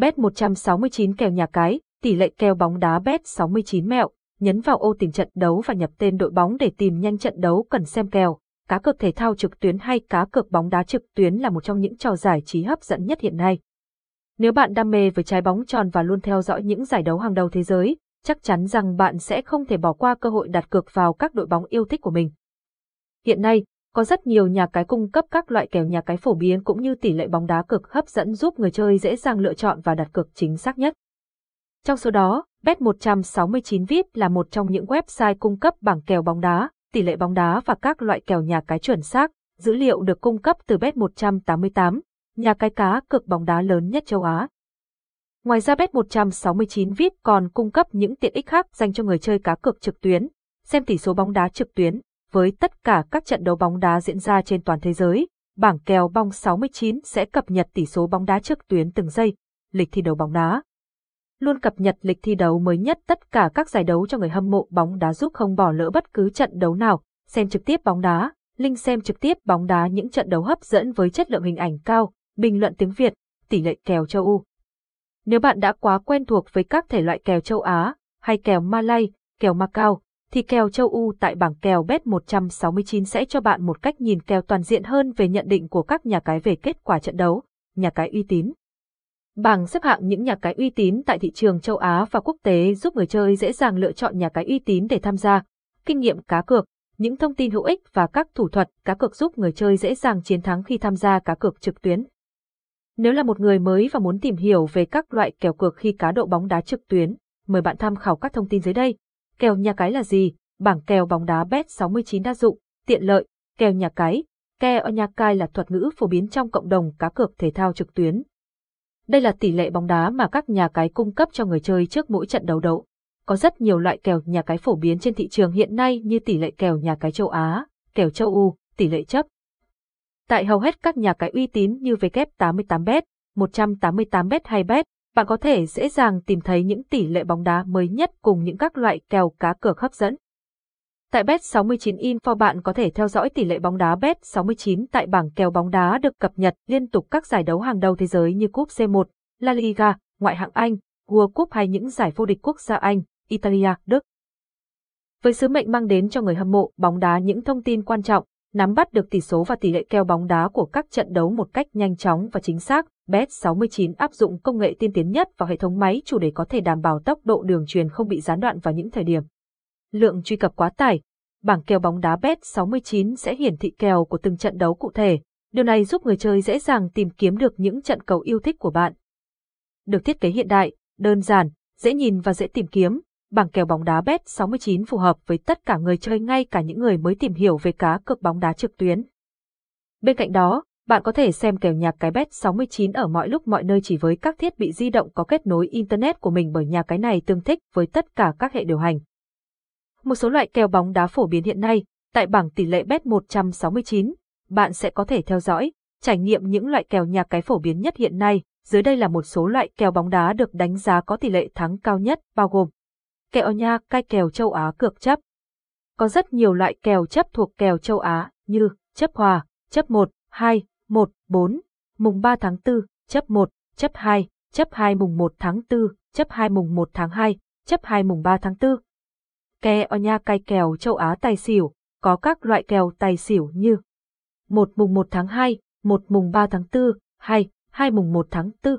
Bet 169 kèo nhà cái, tỷ lệ kèo bóng đá Bet 69 mẹo, nhấn vào ô tìm trận đấu và nhập tên đội bóng để tìm nhanh trận đấu cần xem kèo. Cá cược thể thao trực tuyến hay cá cược bóng đá trực tuyến là một trong những trò giải trí hấp dẫn nhất hiện nay. Nếu bạn đam mê với trái bóng tròn và luôn theo dõi những giải đấu hàng đầu thế giới, chắc chắn rằng bạn sẽ không thể bỏ qua cơ hội đặt cược vào các đội bóng yêu thích của mình. Hiện nay, có rất nhiều nhà cái cung cấp các loại kèo nhà cái phổ biến cũng như tỷ lệ bóng đá cực hấp dẫn giúp người chơi dễ dàng lựa chọn và đặt cược chính xác nhất. Trong số đó, Bet169 VIP là một trong những website cung cấp bảng kèo bóng đá, tỷ lệ bóng đá và các loại kèo nhà cái chuẩn xác. Dữ liệu được cung cấp từ Bet188, nhà cái cá cược bóng đá lớn nhất châu Á. Ngoài ra Bet169 VIP còn cung cấp những tiện ích khác dành cho người chơi cá cược trực tuyến, xem tỷ số bóng đá trực tuyến, với tất cả các trận đấu bóng đá diễn ra trên toàn thế giới, bảng kèo bong 69 sẽ cập nhật tỷ số bóng đá trước tuyến từng giây, lịch thi đấu bóng đá. Luôn cập nhật lịch thi đấu mới nhất tất cả các giải đấu cho người hâm mộ bóng đá giúp không bỏ lỡ bất cứ trận đấu nào, xem trực tiếp bóng đá, link xem trực tiếp bóng đá những trận đấu hấp dẫn với chất lượng hình ảnh cao, bình luận tiếng Việt, tỷ lệ kèo châu u. Nếu bạn đã quá quen thuộc với các thể loại kèo châu Á, hay kèo Malay, kèo Macau, thì kèo châu U tại bảng kèo Bet 169 sẽ cho bạn một cách nhìn kèo toàn diện hơn về nhận định của các nhà cái về kết quả trận đấu, nhà cái uy tín. Bảng xếp hạng những nhà cái uy tín tại thị trường châu Á và quốc tế giúp người chơi dễ dàng lựa chọn nhà cái uy tín để tham gia. Kinh nghiệm cá cược, những thông tin hữu ích và các thủ thuật cá cược giúp người chơi dễ dàng chiến thắng khi tham gia cá cược trực tuyến. Nếu là một người mới và muốn tìm hiểu về các loại kèo cược khi cá độ bóng đá trực tuyến, mời bạn tham khảo các thông tin dưới đây. Kèo nhà cái là gì? Bảng kèo bóng đá Bet 69 đa dụng, tiện lợi, kèo nhà cái. Kèo nhà cái là thuật ngữ phổ biến trong cộng đồng cá cược thể thao trực tuyến. Đây là tỷ lệ bóng đá mà các nhà cái cung cấp cho người chơi trước mỗi trận đấu đấu. Có rất nhiều loại kèo nhà cái phổ biến trên thị trường hiện nay như tỷ lệ kèo nhà cái châu Á, kèo châu U, tỷ lệ chấp. Tại hầu hết các nhà cái uy tín như W88bet, 188bet hay bet, bạn có thể dễ dàng tìm thấy những tỷ lệ bóng đá mới nhất cùng những các loại kèo cá cược hấp dẫn. Tại Bet69 Info bạn có thể theo dõi tỷ lệ bóng đá Bet69 tại bảng kèo bóng đá được cập nhật liên tục các giải đấu hàng đầu thế giới như Cúp C1, La Liga, Ngoại hạng Anh, World Cup hay những giải vô địch quốc gia Anh, Italia, Đức. Với sứ mệnh mang đến cho người hâm mộ bóng đá những thông tin quan trọng, nắm bắt được tỷ số và tỷ lệ kèo bóng đá của các trận đấu một cách nhanh chóng và chính xác, Bet69 áp dụng công nghệ tiên tiến nhất vào hệ thống máy chủ để có thể đảm bảo tốc độ đường truyền không bị gián đoạn vào những thời điểm. Lượng truy cập quá tải. Bảng kèo bóng đá Bet69 sẽ hiển thị kèo của từng trận đấu cụ thể. Điều này giúp người chơi dễ dàng tìm kiếm được những trận cầu yêu thích của bạn. Được thiết kế hiện đại, đơn giản, dễ nhìn và dễ tìm kiếm, bảng kèo bóng đá Bet69 phù hợp với tất cả người chơi ngay cả những người mới tìm hiểu về cá cược bóng đá trực tuyến. Bên cạnh đó, bạn có thể xem kèo nhạc cái Bet69 ở mọi lúc mọi nơi chỉ với các thiết bị di động có kết nối Internet của mình bởi nhà cái này tương thích với tất cả các hệ điều hành. Một số loại kèo bóng đá phổ biến hiện nay, tại bảng tỷ lệ Bet169, bạn sẽ có thể theo dõi, trải nghiệm những loại kèo nhà cái phổ biến nhất hiện nay. Dưới đây là một số loại kèo bóng đá được đánh giá có tỷ lệ thắng cao nhất, bao gồm kèo nha cai kèo châu Á cược chấp. Có rất nhiều loại kèo chấp thuộc kèo châu Á như chấp hòa, chấp 1, 2, 1, 4, mùng 3 tháng 4, chấp 1, chấp 2, chấp 2 mùng 1 tháng 4, chấp 2 mùng 1 tháng 2, chấp 2 mùng 3 tháng 4. Kè o nha cai kèo châu Á tài xỉu, có các loại kèo tài xỉu như 1 mùng 1 tháng 2, 1 mùng 3 tháng 4, 2, 2 mùng 1 tháng 4.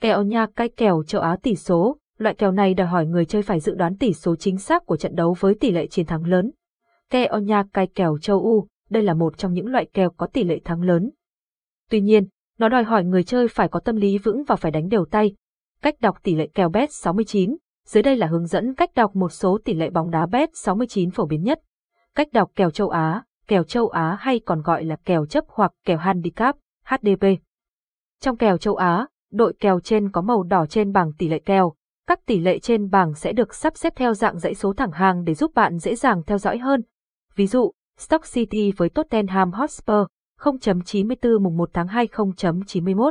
Kèo nha cai kèo châu Á tỷ số, loại kèo này đòi hỏi người chơi phải dự đoán tỷ số chính xác của trận đấu với tỷ lệ chiến thắng lớn. Kèo nha cai kèo châu U, đây là một trong những loại kèo có tỷ lệ thắng lớn. Tuy nhiên, nó đòi hỏi người chơi phải có tâm lý vững và phải đánh đều tay. Cách đọc tỷ lệ kèo bet 69, dưới đây là hướng dẫn cách đọc một số tỷ lệ bóng đá bet 69 phổ biến nhất. Cách đọc kèo châu Á, kèo châu Á hay còn gọi là kèo chấp hoặc kèo handicap, HDP. Trong kèo châu Á, đội kèo trên có màu đỏ trên bảng tỷ lệ kèo. Các tỷ lệ trên bảng sẽ được sắp xếp theo dạng dãy số thẳng hàng để giúp bạn dễ dàng theo dõi hơn. Ví dụ, Stock City với Tottenham Hotspur, 0.94 mùng 1 tháng 2 0.91.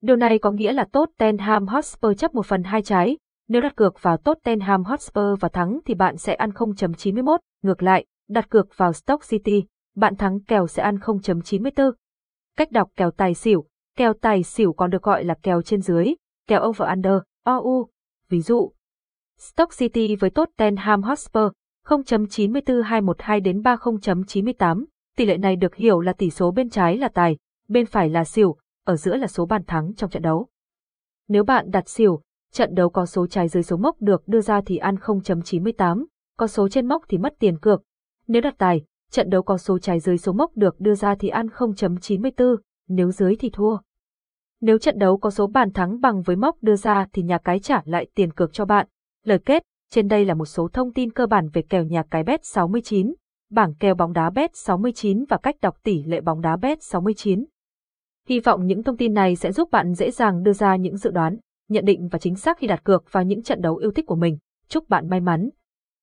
Điều này có nghĩa là Tottenham Hotspur chấp 1 phần 2 trái, nếu đặt cược vào Tottenham Hotspur và thắng thì bạn sẽ ăn 0.91, ngược lại, đặt cược vào Stock City, bạn thắng kèo sẽ ăn 0.94. Cách đọc kèo tài xỉu, kèo tài xỉu còn được gọi là kèo trên dưới, kèo over under, OU. Ví dụ, Stock City với Tottenham Hotspur 0.94212 đến 30.98, tỷ lệ này được hiểu là tỷ số bên trái là tài, bên phải là xỉu, ở giữa là số bàn thắng trong trận đấu. Nếu bạn đặt xỉu, trận đấu có số trái dưới số mốc được đưa ra thì ăn 0.98, có số trên mốc thì mất tiền cược. Nếu đặt tài, trận đấu có số trái dưới số mốc được đưa ra thì ăn 0.94, nếu dưới thì thua. Nếu trận đấu có số bàn thắng bằng với mốc đưa ra thì nhà cái trả lại tiền cược cho bạn. Lời kết, trên đây là một số thông tin cơ bản về kèo nhà cái bet 69, bảng kèo bóng đá bet 69 và cách đọc tỷ lệ bóng đá bet 69. Hy vọng những thông tin này sẽ giúp bạn dễ dàng đưa ra những dự đoán, nhận định và chính xác khi đặt cược vào những trận đấu yêu thích của mình. Chúc bạn may mắn!